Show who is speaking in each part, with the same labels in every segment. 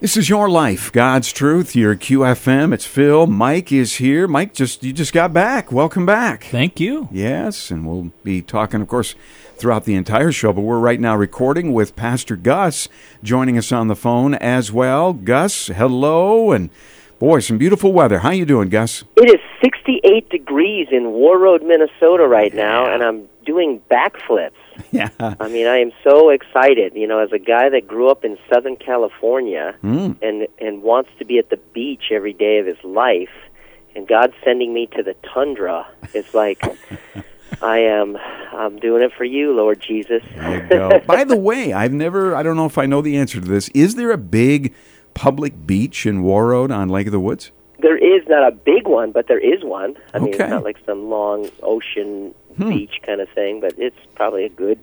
Speaker 1: This is your life, God's truth. Your QFM. It's Phil. Mike is here. Mike, just you just got back. Welcome back.
Speaker 2: Thank you.
Speaker 1: Yes, and we'll be talking, of course, throughout the entire show. But we're right now recording with Pastor Gus joining us on the phone as well. Gus, hello, and boy, some beautiful weather. How you doing, Gus?
Speaker 3: It is 68 degrees in Warroad, Minnesota right now, and I'm doing backflips.
Speaker 1: Yeah.
Speaker 3: I mean, I am so excited. You know, as a guy that grew up in Southern California
Speaker 1: Mm.
Speaker 3: and and wants to be at the beach every day of his life, and God sending me to the tundra, it's like I am. I'm doing it for you, Lord Jesus.
Speaker 1: There you go. By the way, I've never. I don't know if I know the answer to this. Is there a big public beach in Warroad on Lake of the Woods?
Speaker 3: There is not a big one, but there is one. I mean,
Speaker 1: Okay.
Speaker 3: it's not like some long ocean
Speaker 1: Hmm.
Speaker 3: beach kind of thing, but it's probably a good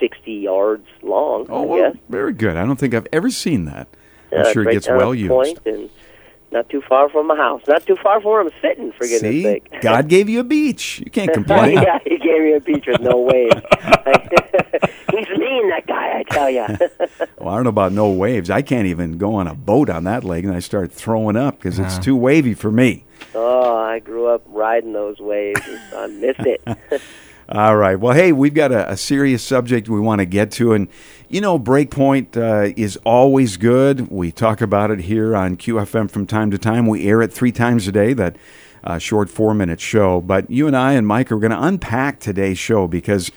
Speaker 3: 60 yards long,
Speaker 1: Oh,
Speaker 3: I
Speaker 1: well, very good. I don't think I've ever seen that. I'm
Speaker 3: Uh,
Speaker 1: sure it gets well used.
Speaker 3: Point and not too far from my house. Not too far from where I'm sitting, for goodness
Speaker 1: See,
Speaker 3: sake.
Speaker 1: God gave you a beach. You can't complain.
Speaker 3: yeah, he gave me a beach with no waves. He's mean, that guy, I tell you.
Speaker 1: Well, I don't know about no waves. I can't even go on a boat on that lake, and I start throwing up because it's
Speaker 2: Uh.
Speaker 1: too wavy for me.
Speaker 3: oh, I grew up riding those waves. I miss it.
Speaker 1: All right. Well, hey, we've got a, a serious subject we want to get to, and you know, Breakpoint uh, is always good. We talk about it here on QFM from time to time. We air it three times a day. That uh, short four-minute show. But you and I and Mike are going to unpack today's show because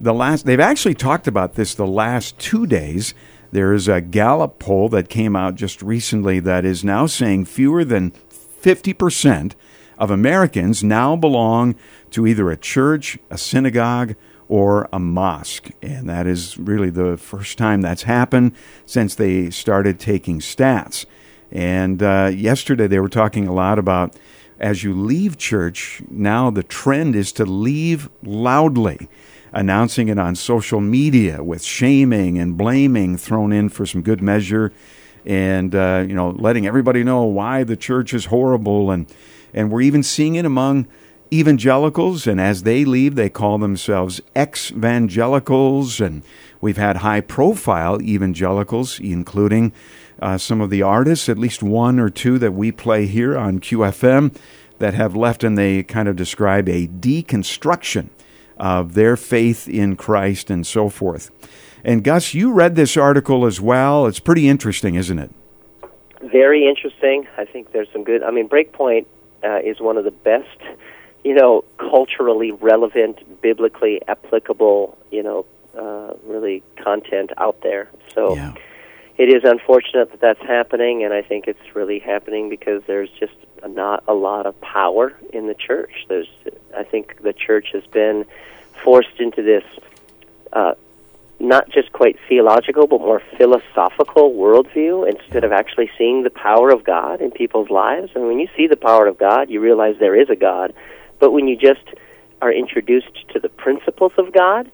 Speaker 1: the last they've actually talked about this the last two days. There is a Gallup poll that came out just recently that is now saying fewer than fifty percent of Americans now belong to either a church, a synagogue, or a mosque. And that is really the first time that's happened since they started taking stats. And uh, yesterday they were talking a lot about as you leave church, now the trend is to leave loudly, announcing it on social media with shaming and blaming thrown in for some good measure and uh, you know letting everybody know why the church is horrible. And and we're even seeing it among evangelicals. And as they leave they call themselves ex-evangelicals and we've had high profile evangelicals including uh, some of the artists at least one or two that we play here on QFM that have left and they kind of describe a deconstruction of their faith in Christ and so forth. And Gus, you read this article as well. It's pretty interesting, isn't it?
Speaker 3: Very interesting. I think there's some good. I mean, Breakpoint uh, is one of the best, you know, culturally relevant, biblically applicable, you know, uh, really content out there. So
Speaker 1: Yeah.
Speaker 3: it is unfortunate that that's happening, and I think it's really happening because there's just not a lot of power in the church. There's, I think, the church has been forced into this. Uh, not just quite theological, but more philosophical worldview instead of actually seeing the power of God in people's lives. And when you see the power of God, you realize there is a God. But when you just are introduced to the principles of God,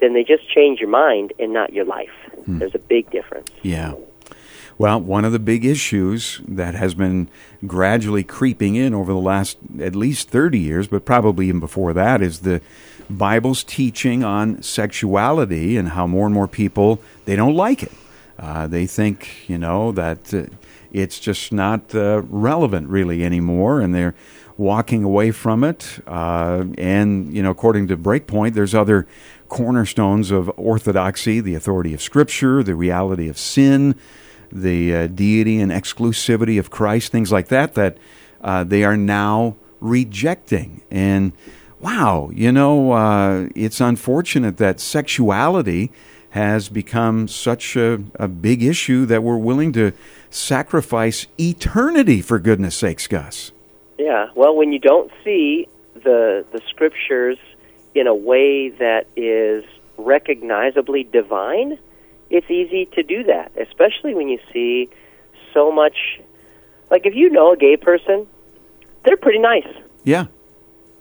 Speaker 3: then they just change your mind and not your life. There's a big difference.
Speaker 1: Yeah. Well, one of the big issues that has been gradually creeping in over the last at least 30 years, but probably even before that, is the Bible's teaching on sexuality and how more and more people they don't like it. Uh, they think, you know, that uh, it's just not uh, relevant really anymore, and they're walking away from it. Uh, and you know, according to Breakpoint, there's other cornerstones of orthodoxy: the authority of Scripture, the reality of sin, the uh, deity and exclusivity of Christ, things like that. That uh, they are now rejecting. And wow, you know, uh, it's unfortunate that sexuality has become such a, a big issue that we're willing to sacrifice eternity for goodness sakes, Gus.
Speaker 3: Yeah, well, when you don't see the the scriptures in a way that is recognizably divine, it's easy to do that, especially when you see so much like if you know a gay person, they're pretty nice.
Speaker 1: Yeah.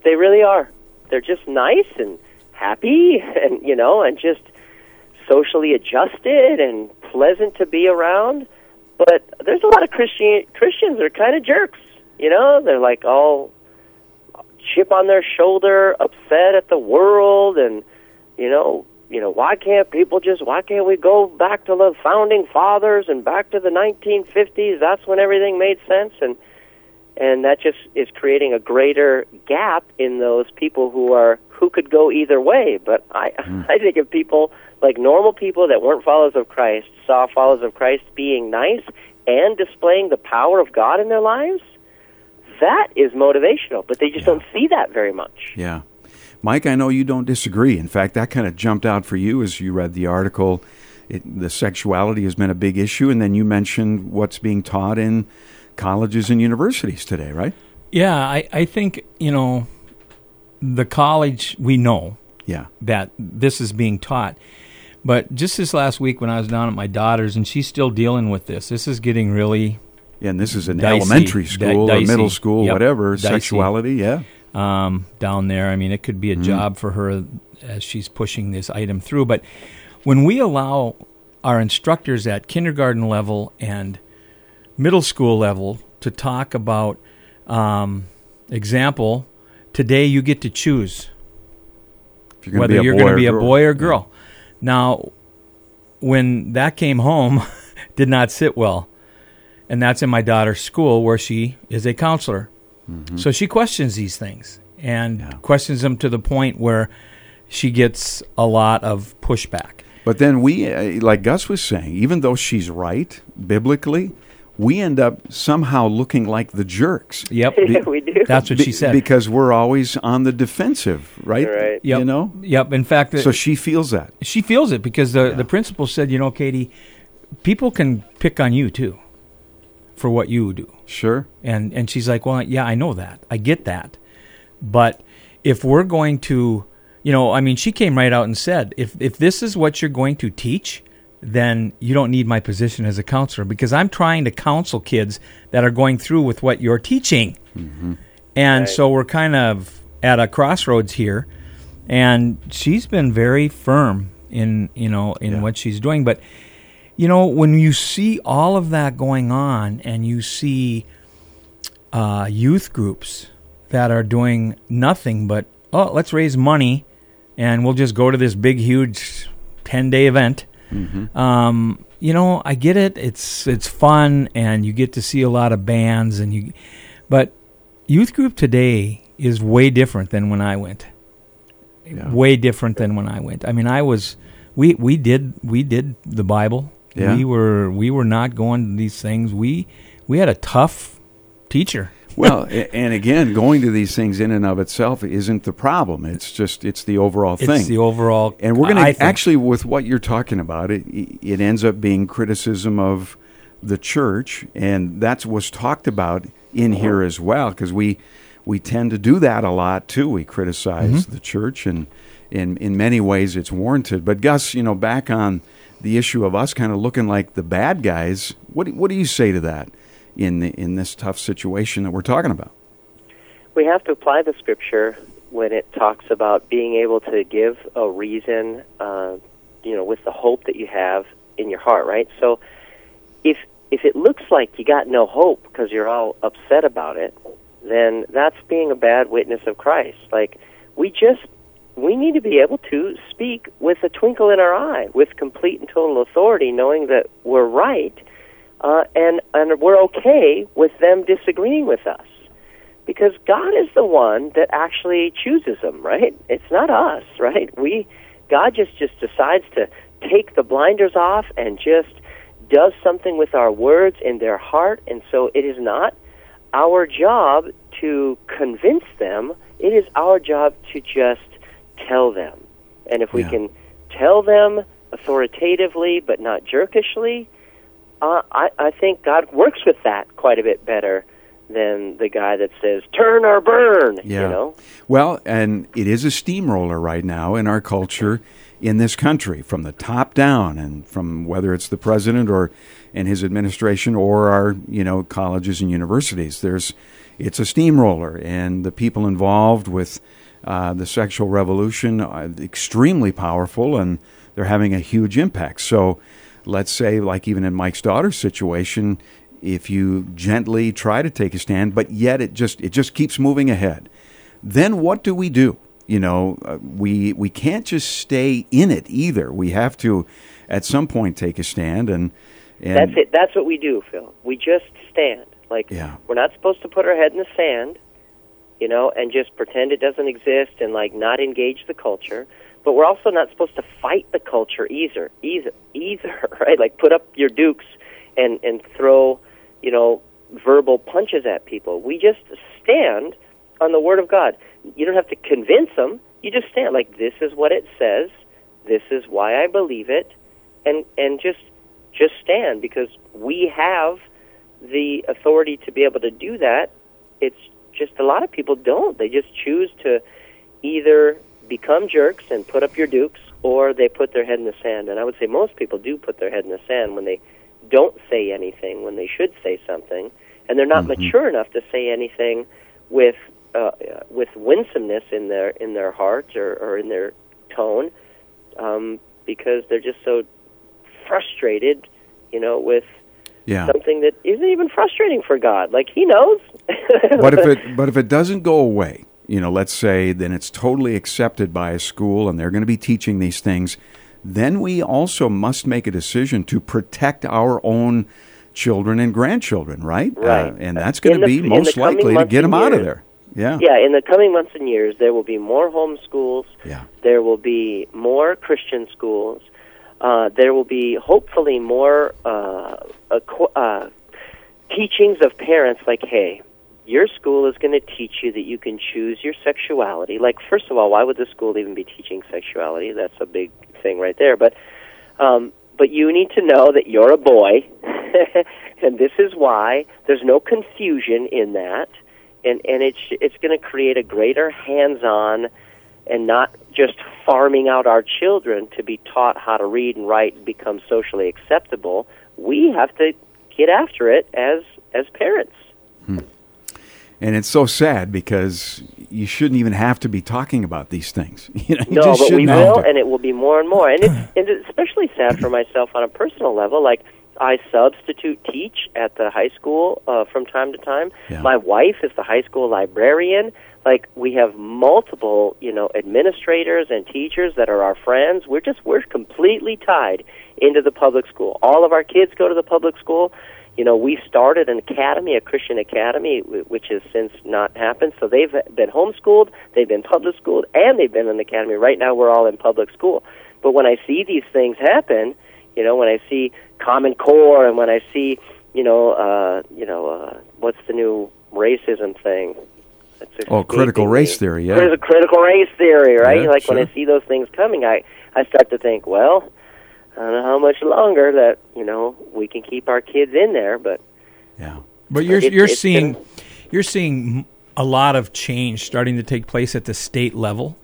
Speaker 3: They really are. They're just nice and happy and you know, and just socially adjusted and pleasant to be around. But there's a lot of Christian Christians that are kind of jerks. You know, they're like all chip on their shoulder, upset at the world, and you know, you know, why can't people just, why can't we go back to the founding fathers and back to the 1950s? That's when everything made sense. And, and that just is creating a greater gap in those people who are, who could go either way. But I, mm. I think if people, like normal people that weren't followers of Christ, saw followers of Christ being nice and displaying the power of God in their lives, that is motivational. But they just yeah. don't see that very much.
Speaker 1: Yeah. Mike, I know you don't disagree. In fact, that kind of jumped out for you as you read the article. It, the sexuality has been a big issue, and then you mentioned what's being taught in colleges and universities today, right?
Speaker 2: Yeah, I, I think, you know, the college, we know
Speaker 1: yeah.
Speaker 2: that this is being taught. But just this last week when I was down at my daughter's, and she's still dealing with this, this is getting really.
Speaker 1: Yeah, and this is an dicey, elementary school or middle school,
Speaker 2: yep,
Speaker 1: whatever,
Speaker 2: dicey.
Speaker 1: sexuality, yeah
Speaker 2: um, down there. I mean, it could be a mm job for her as she's pushing this item through. But when we allow our instructors at kindergarten level and middle school level to talk about, um, example, today you get to choose
Speaker 1: you're
Speaker 2: whether you're
Speaker 1: going to
Speaker 2: be
Speaker 1: a
Speaker 2: boy or girl. Yeah. Now, when that came home, did not sit well. And that's in my daughter's school where she is a counselor. Mm-hmm. So she questions these things and yeah. questions them to the point where she gets a lot of pushback.
Speaker 1: But then we, uh, like Gus was saying, even though she's right biblically, we end up somehow looking like the jerks.
Speaker 2: Yep,
Speaker 3: Be- we do.
Speaker 2: That's what
Speaker 1: Be-
Speaker 2: she said.
Speaker 1: Because we're always on the defensive, right?
Speaker 3: Right.
Speaker 2: Yep.
Speaker 1: You know.
Speaker 2: Yep. In fact,
Speaker 1: so she feels that.
Speaker 2: She feels it because the yeah. the principal said, you know, Katie, people can pick on you too for what you do.
Speaker 1: Sure.
Speaker 2: And and she's like, "Well, yeah, I know that. I get that. But if we're going to, you know, I mean, she came right out and said, if if this is what you're going to teach, then you don't need my position as a counselor because I'm trying to counsel kids that are going through with what you're teaching. Mm-hmm. And right. so we're kind of at a crossroads here. And she's been very firm in, you know, in yeah. what she's doing, but you know, when you see all of that going on and you see uh, youth groups that are doing nothing but, oh, let's raise money and we'll just go to this big, huge 10 day event. Mm-hmm. Um, you know, I get it. It's it's fun, and you get to see a lot of bands, and you. But youth group today is way different than when I went. Yeah. Way different than when I went. I mean, I was we we did we did the Bible yeah. We were we were not going to these things. We we had a tough teacher.
Speaker 1: well, and again, going to these things in and of itself isn't the problem. It's just it's the overall thing.
Speaker 2: It's the overall.
Speaker 1: And we're going to actually with what you're talking about, it it ends up being criticism of the church, and that's what's talked about in here as well because we we tend to do that a lot too. We criticize mm-hmm. the church, and in in many ways it's warranted. But Gus, you know, back on the issue of us kind of looking like the bad guys. What what do you say to that in the, in this tough situation that we're talking about?
Speaker 3: We have to apply the scripture when it talks about being able to give a reason, uh, you know, with the hope that you have in your heart, right? So, if if it looks like you got no hope because you're all upset about it, then that's being a bad witness of Christ. Like we just we need to be able to speak with a twinkle in our eye, with complete and total authority, knowing that we're right, uh, and and we're okay with them disagreeing with us, because God is the one that actually chooses them, right? It's not us, right? We God just just decides to take the blinders off and just does something with our words in their heart, and so it is not our job to convince them. It is our job to just tell them. And if we yeah. can tell them authoritatively but not jerkishly, uh, I, I think God works with that quite a bit better than the guy that says turn or burn.
Speaker 1: Yeah.
Speaker 3: You know.
Speaker 1: Well, and it is a steamroller right now in our culture in this country, from the top down, and from whether it's the president or and his administration or our you know colleges and universities. There's it's a steamroller, and the people involved with uh, the sexual revolution are extremely powerful and they're having a huge impact. So let's say, like even in Mike's daughter's situation, if you gently try to take a stand, but yet it just it just keeps moving ahead, then what do we do? you know, uh, we we can't just stay in it either. We have to, at some point, take a stand and. and
Speaker 3: That's it. That's what we do, Phil. We just stand. Like
Speaker 1: Yeah.
Speaker 3: we're not supposed to put our head in the sand, you know, and just pretend it doesn't exist and like not engage the culture. But we're also not supposed to fight the culture either. Either, either, right? Like put up your dukes and and throw, you know, verbal punches at people. We just stand on the word of God. You don't have to convince them. You just stand like this is what it says. This is why I believe it, and and just just stand because we have the authority to be able to do that. It's just a lot of people don't. They just choose to either become jerks and put up your dukes, or they put their head in the sand. And I would say most people do put their head in the sand when they don't say anything when they should say something, and they're not mature enough to say anything with uh, with winsomeness in their in their heart or, or in their tone, um, because they're just so frustrated, you know, with
Speaker 1: yeah.
Speaker 3: something that isn't even frustrating for God. Like He knows.
Speaker 1: but if it but if it doesn't go away, you know, let's say then it's totally accepted by a school and they're going to be teaching these things, then we also must make a decision to protect our own children and grandchildren, right?
Speaker 3: Right.
Speaker 1: Uh, and that's going to be most likely to get them
Speaker 3: and
Speaker 1: out of there. Yeah.
Speaker 3: yeah, in the coming months and years, there will be more homeschools.
Speaker 1: Yeah.
Speaker 3: There will be more Christian schools. Uh, there will be hopefully more uh, uh, teachings of parents like, hey, your school is going to teach you that you can choose your sexuality. Like, first of all, why would the school even be teaching sexuality? That's a big thing right there. But, um, but you need to know that you're a boy, and this is why. There's no confusion in that, and and it's it's going to create a greater hands-on, and not just farming out our children to be taught how to read and write and become socially acceptable. We have to get after it as as parents.
Speaker 1: And it's so sad because you shouldn't even have to be talking about these things. You know, you
Speaker 3: No,
Speaker 1: just
Speaker 3: but we will, and it will be more and more. And it's, and it's especially sad for myself on a personal level. Like I substitute teach at the high school uh, from time to time.
Speaker 1: Yeah.
Speaker 3: My wife is the high school librarian. Like we have multiple, you know, administrators and teachers that are our friends. We're just we're completely tied into the public school. All of our kids go to the public school. You know, we started an academy, a Christian academy, wh- which has since not happened. So they've been homeschooled, they've been public schooled, and they've been in the academy. Right now, we're all in public school. But when I see these things happen, you know, when I see Common Core, and when I see, you know, uh, you know, uh, what's the new racism thing?
Speaker 1: Oh, critical race theory, yeah.
Speaker 3: There's a critical race theory, right?
Speaker 1: Yeah,
Speaker 3: like when. I see those things coming, I I start to think, well, I don't know how much longer that you know we can keep our kids in there, but
Speaker 1: yeah.
Speaker 2: But you're
Speaker 3: It's-
Speaker 2: you're
Speaker 3: it's
Speaker 2: seeing
Speaker 3: been-
Speaker 2: you're seeing a lot of change starting to take place at the state level.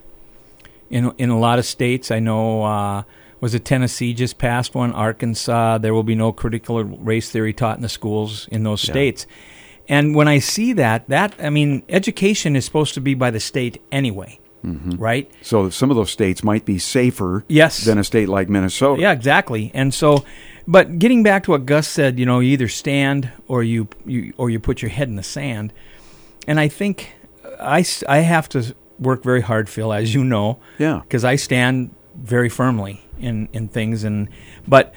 Speaker 2: In in a lot of states, I know uh, was it Tennessee just passed one, Arkansas. There will be no critical race theory taught in the schools in those
Speaker 1: Yeah.
Speaker 2: states. And when I see that, that I mean, education is supposed to be by the state anyway, Mm-hmm. right?
Speaker 1: So some of those states might be safer
Speaker 2: Yes.
Speaker 1: than a state like Minnesota.
Speaker 2: Yeah, exactly. And so, but getting back to what Gus said, you know, you either stand or you, you or you put your head in the sand. And I think I, s- I have to work very hard, Phil, as you know,
Speaker 1: Yeah.
Speaker 2: because I stand very firmly in in things. And but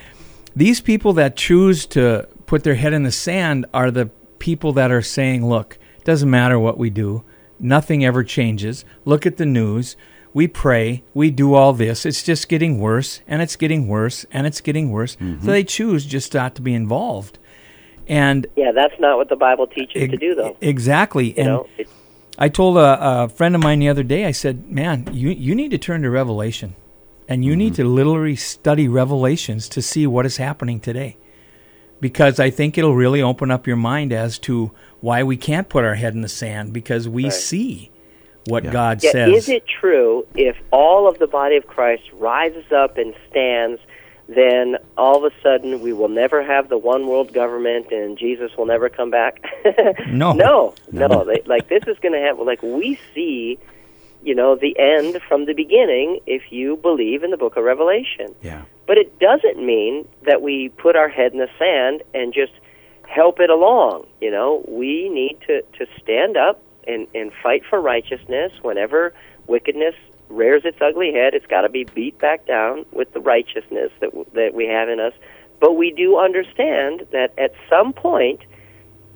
Speaker 2: these people that choose to put their head in the sand are the people that are saying, "Look, doesn't matter what we do, nothing ever changes. Look at the news." We pray, we do all this. It's just getting worse, and it's getting worse, and it's getting worse. So mm-hmm. they choose just not to be involved. And
Speaker 3: yeah, that's not what the Bible teaches to do, though.
Speaker 2: Exactly.
Speaker 3: You
Speaker 2: and
Speaker 3: know,
Speaker 2: I told a, a friend of mine the other day, I said, man, you, you need to turn to Revelation. And you need mm-hmm. to literally study Revelations to see what is happening today. Because I think it'll really open up your mind as to why we can't put our head in the sand because we
Speaker 3: Right.
Speaker 2: see what
Speaker 1: Yeah.
Speaker 2: God
Speaker 3: yeah,
Speaker 2: says.
Speaker 3: is it true if all of the body of Christ rises up and stands? Then all of a sudden we will never have the one world government, and Jesus will never come back.
Speaker 2: No.
Speaker 3: no,
Speaker 1: No.
Speaker 3: no. Like this is going to happen. Like we see, you know, the end from the beginning if you believe in the Book of Revelation.
Speaker 1: Yeah.
Speaker 3: But it doesn't mean that we put our head in the sand and just help it along. You know, we need to, to stand up and, and fight for righteousness whenever wickedness rears its ugly head. It's got to be beat back down with the righteousness that that we have in us. But we do understand that at some point,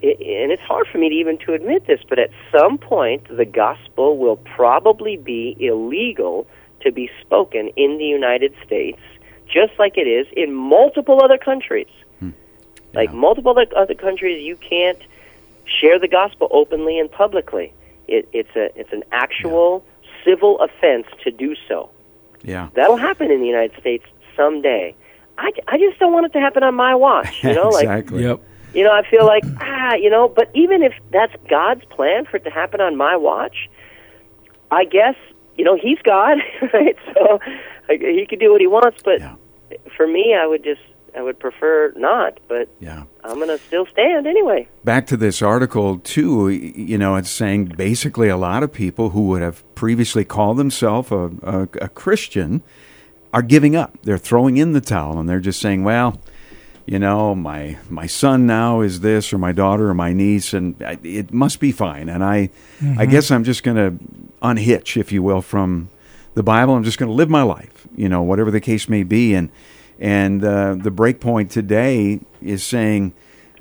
Speaker 3: it, and it's hard for me to even to admit this, but at some point, the gospel will probably be illegal to be spoken in the United States, just like it is in multiple other countries. Hmm. Like multiple other, other countries, you can't share the gospel openly and publicly. It, it's a it's an actual civil offense to do so.
Speaker 1: Yeah.
Speaker 3: That'll happen in the United States someday. I, I just don't want it to happen on my watch. You know, like.
Speaker 2: Yep.
Speaker 3: You know, I feel like ah, you know, but even if that's God's plan for it to happen on my watch, I guess you know He's God, right? So like, He could do what He wants. But
Speaker 1: Yeah.
Speaker 3: for me, I would just I would prefer not. But
Speaker 1: Yeah.
Speaker 3: I'm going to still stand anyway.
Speaker 1: Back to this article, too, you know, it's saying basically a lot of people who would have previously called themselves a, a, a Christian are giving up. They're throwing in the towel and they're just saying, well, you know, my my son now is this, or my daughter, or my niece, and I- it must be fine. And I, I guess I'm just going to unhitch, if you will, from the Bible. I'm just going to live my life, you know, whatever the case may be. And and uh, the Breakpoint today is saying,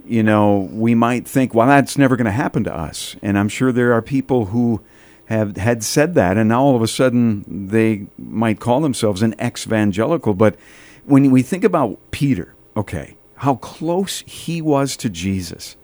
Speaker 1: you know, we might think, well, that's never going to happen to us. And I'm sure there are people who have had said that, and now all of a sudden they might call themselves an ex-evangelical. But when we think about Peter, okay, how close he was to Jesus,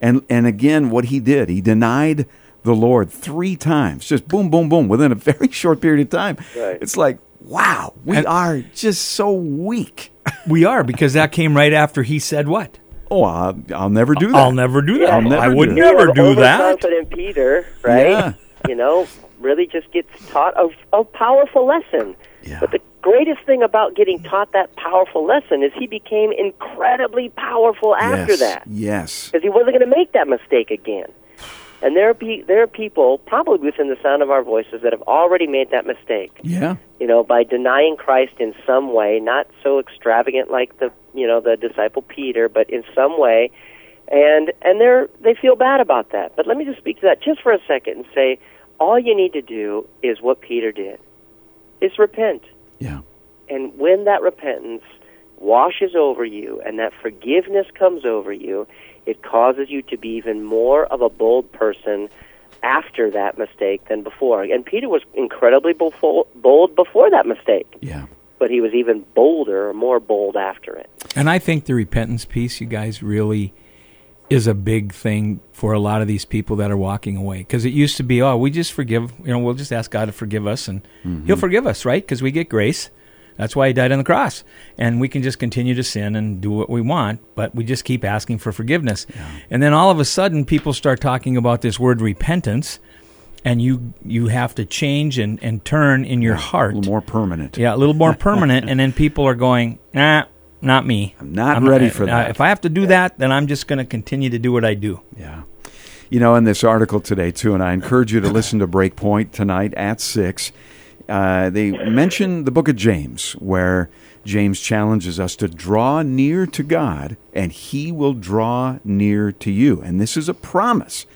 Speaker 1: and and again, what he did, he denied the Lord three times, just boom, boom, boom, within a very short period of time.
Speaker 3: Right.
Speaker 1: It's like, wow, we
Speaker 2: And-
Speaker 1: are just so weak.
Speaker 2: We are because that came right after he said what?
Speaker 1: Oh, I'll, I'll never do that.
Speaker 2: I'll never do that.
Speaker 3: I'll
Speaker 1: never
Speaker 2: I
Speaker 1: do
Speaker 2: would
Speaker 1: that.
Speaker 2: never
Speaker 3: You know,
Speaker 2: do that.
Speaker 3: Overconfident Peter, right?
Speaker 1: Yeah.
Speaker 3: You know, really just gets taught a, a powerful lesson.
Speaker 1: Yeah.
Speaker 3: But the greatest thing about getting taught that powerful lesson is he became incredibly powerful after
Speaker 1: yes.
Speaker 3: that
Speaker 1: Yes.
Speaker 3: because he wasn't going to make that mistake again. And there are pe- there are people probably within the sound of our voices that have already made that mistake.
Speaker 1: Yeah.
Speaker 3: You know, by denying Christ in some way, not so extravagant like the you know the disciple Peter, but in some way, and and they're they feel bad about that. But let me just speak to that just for a second and say, all you need to do is what Peter did, is repent.
Speaker 1: Yeah.
Speaker 3: And when that repentance washes over you and that forgiveness comes over you, it causes you to be even more of a bold person after that mistake than before. And Peter was incredibly bold before that mistake,
Speaker 1: Yeah.
Speaker 3: but he was even bolder or more bold after it.
Speaker 2: And I think the repentance piece, you guys, really is a big thing for a lot of these people that are walking away. Because it used to be, oh, we just forgive, you know, we'll just ask God to forgive us and mm-hmm. He'll forgive us, right? Because we get grace. That's why He died on the cross. And we can just continue to sin and do what we want, but we just keep asking for forgiveness. And then all of a sudden, people start talking about this word repentance. And you you have to change and, and turn in your
Speaker 1: A
Speaker 2: heart.
Speaker 1: little more permanent.
Speaker 2: Yeah, a little more permanent, and then people are going, nah, not me.
Speaker 1: I'm not I'm ready for
Speaker 2: uh,
Speaker 1: that.
Speaker 2: if I have to do that, then I'm just going to continue to do what I do.
Speaker 1: Yeah. You know, in this article today, too, and I encourage you to listen to Breakpoint tonight at 6, uh, they mention the book of James, where James challenges us to draw near to God, and he will draw near to you. And this is a promise.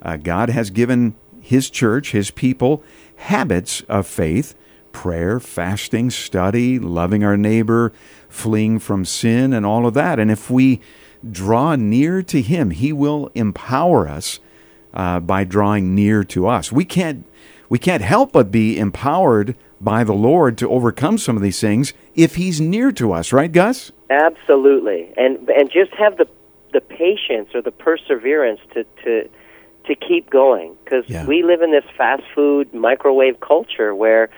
Speaker 1: Uh, God has given his church, his people, habits of faith prayer, fasting, study, loving our neighbor, fleeing from sin, and all of that. And if we draw near to him, he will empower us uh, by drawing near to us. We can't we can't help but be empowered by the Lord to overcome some of these things if he's near to us, right, Gus?
Speaker 3: Absolutely, and and just have the the patience or the perseverance to to to keep going because
Speaker 1: Yeah.
Speaker 3: we live in this fast food microwave culture where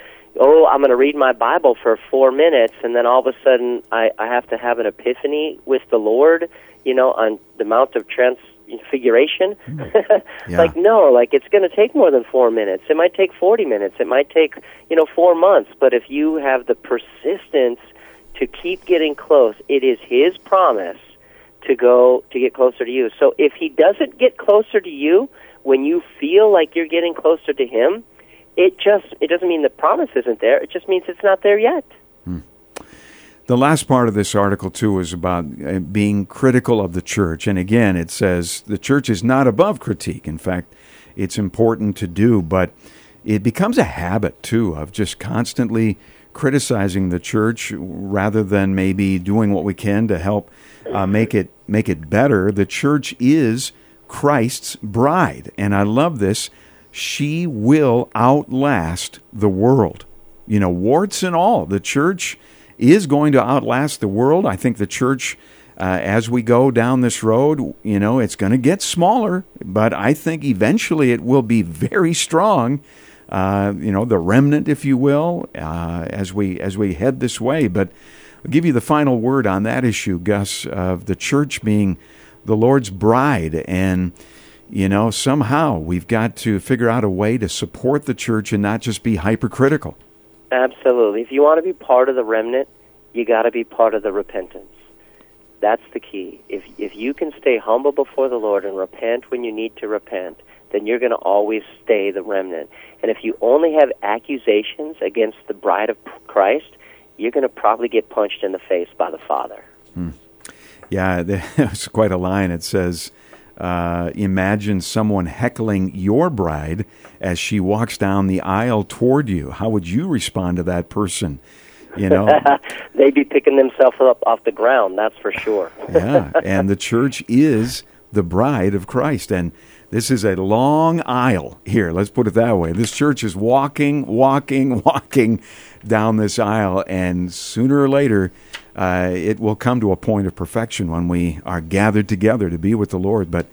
Speaker 3: oh i'm going to read my bible for four minutes and then all of a sudden i i have to have an epiphany with the lord you know on the mount of transfiguration. Hmm.
Speaker 1: Yeah.
Speaker 3: like no like it's going to take more than four minutes. It might take 40 minutes. It might take you know four months. But if you have the persistence to keep getting close it is his promise to go to get closer to you. So if he doesn't get closer to you when you feel like you're getting closer to him, it just it doesn't mean the promise isn't there. It just means it's not there yet.
Speaker 1: The last part of this article, too, is about uh, being critical of the church. And again, it says the church is not above critique. In fact, it's important to do. But it becomes a habit too of just constantly criticizing the church rather than maybe doing what we can to help uh, make it make it better. The church is Christ's bride, and I love this. She will outlast the world. You know, warts and all. The church is going to outlast the world. I think the church. Uh, as we go down this road, you know, it's going to get smaller, but I think eventually it will be very strong uh, you know, the remnant, if you will, uh, as we as we head this way. But I'll give you the final word on that issue, Gus, of the church being the Lord's bride, and you know, somehow we've got to figure out a way to support the church and not just be hypercritical.
Speaker 3: Absolutely. If you want to be part of the remnant, you got to be part of the repentance. That's the key. If if you can stay humble before the Lord and repent when you need to repent, then you're going to always stay the remnant. And if you only have accusations against the bride of Christ, you're going to probably get punched in the face by the Father.
Speaker 1: Hmm. Yeah, there's quite a line. It says, uh, Imagine someone heckling your bride as she walks down the aisle toward you. How would you respond to that person? You know,
Speaker 3: they'd be picking themselves up off the ground. That's for sure.
Speaker 1: yeah, and the church is the bride of Christ, and this is a long aisle here. Let's put it that way. This church is walking, walking, walking down this aisle, and sooner or later, uh, it will come to a point of perfection when we are gathered together to be with the Lord. But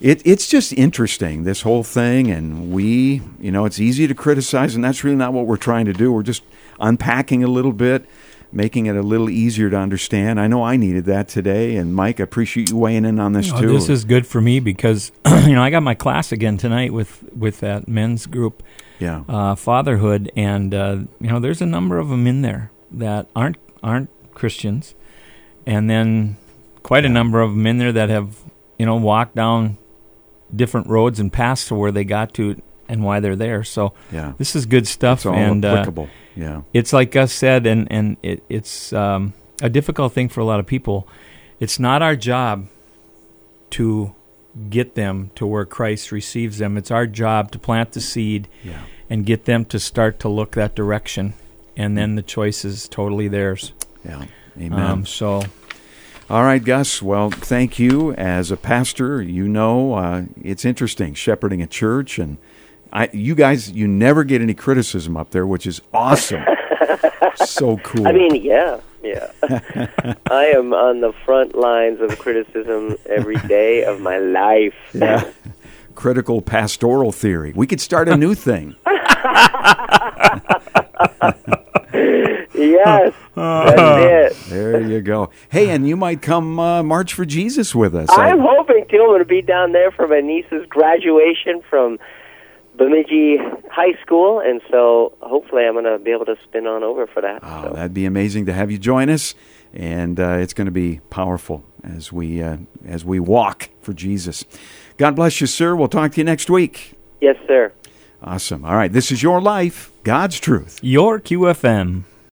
Speaker 1: it, it's just interesting, this whole thing, and we, you know, it's easy to criticize, and that's really not what we're trying to do. We're just unpacking a little bit making it a little easier to understand. I know I needed that today, and Mike, I appreciate you weighing in on this
Speaker 2: oh,
Speaker 1: too.
Speaker 2: This is good for me because you know I got my class again tonight with with that men's group,
Speaker 1: yeah,
Speaker 2: uh, fatherhood, and uh, you know there's a number of them in there that aren't aren't Christians, and then quite a number of them in there that have you know walked down different roads and passed to where they got to and why they're there. So
Speaker 1: yeah.
Speaker 2: this is good stuff.
Speaker 1: It's all
Speaker 2: and,
Speaker 1: uh, applicable. Uh, yeah,
Speaker 2: it's like Gus said, and and it, it's um, a difficult thing for a lot of people. It's not our job to get them to where Christ receives them. It's our job to plant the seed
Speaker 1: yeah.
Speaker 2: and get them to start to look that direction, and then the choice is totally theirs.
Speaker 1: Yeah, amen. Um,
Speaker 2: so.
Speaker 1: All right, Gus. Well, thank you. As a pastor, you know uh, it's interesting shepherding a church and I, you guys, you never get any criticism up there, which is awesome. so cool.
Speaker 3: I mean, yeah, yeah. I am on the front lines of criticism every day of my life.
Speaker 1: Yeah. Critical pastoral theory. We could start a new thing.
Speaker 3: yes, that's it.
Speaker 1: There you go. Hey, and you might come uh, march for Jesus with us.
Speaker 3: I'm I... hoping to. I'm going to be down there for my niece's graduation from Bemidji High School, and so hopefully I'm going to be able to spin on over for that.
Speaker 1: Oh,
Speaker 3: so.
Speaker 1: that'd be amazing to have you join us, and uh, it's going to be powerful as we uh, as we walk for Jesus. God bless you, sir. We'll talk to you next week.
Speaker 3: Yes, sir.
Speaker 1: Awesome. All right, this is your life, God's truth.
Speaker 2: Your QFM.